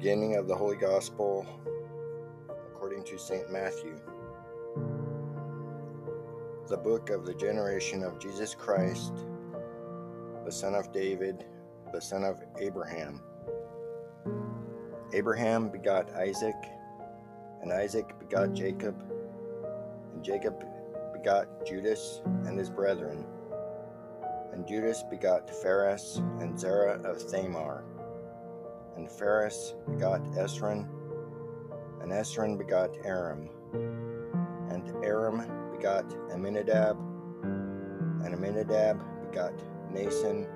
beginning of the Holy Gospel according to St. Matthew. The book of the generation of Jesus Christ, the son of David, the son of Abraham. Abraham begot Isaac, and Isaac begot Jacob, and Jacob begot Judas and his brethren. And Judas begot Phares and Zara of Thamar. And Phares begot Esron, and Esron begot Aram. And Aram begot Aminadab, and Aminadab begot Naasson,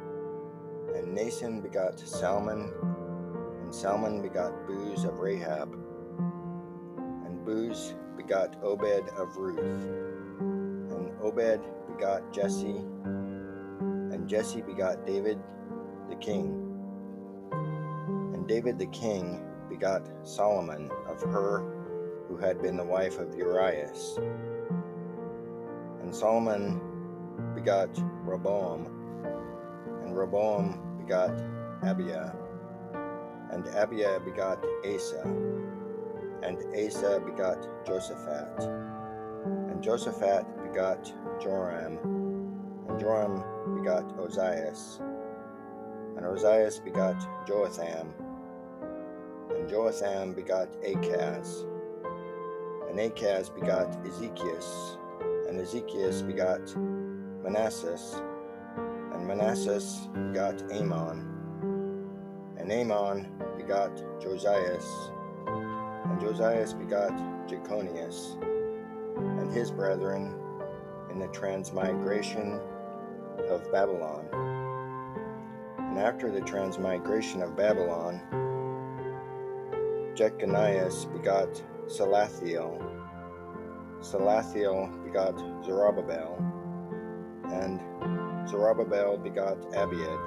and Naasson begot Salmon, and Salmon begot Booz of Rahab, and Booz begot Obed of Ruth, and Obed begot Jesse, and Jesse begot David the king. And David the king begot Solomon of her who had been the wife of Urias. And Solomon begot Roboam, and Roboam begot Abia, and Abia begot Asa, and Asa begot Josaphat, and Josaphat begot Joram, and Joram begot Ozias, and Ozias begot Joatham, and Joatham begot Achaz, and Achaz begot Ezechias, and Ezechias begot Manasses, and Manasses begot Amon, and Amon begot Josias, and Josias begot Jechonias, and his brethren in the transmigration of Babylon. And after the transmigration of Babylon, Jechonias begot Salathiel, Salathiel begot Zorobabel, and Zorobabel begot Abiud,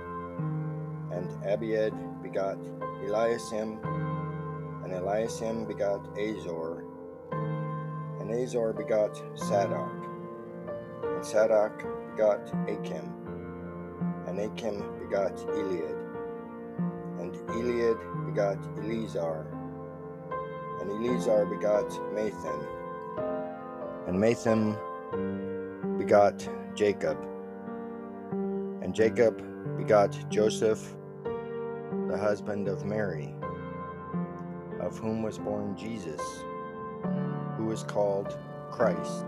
and Abiud begot Eliacim, and Eliacim begot Azor, and Azor begot Sadoc, and Sadoc begot Achim, and Achim begot Eliud, and Eliud begot Eleazar, and Eleazar begot Mathan, and Mathan begot Jacob, and Jacob begot Joseph, the husband of Mary, of whom was born Jesus, who is called Christ.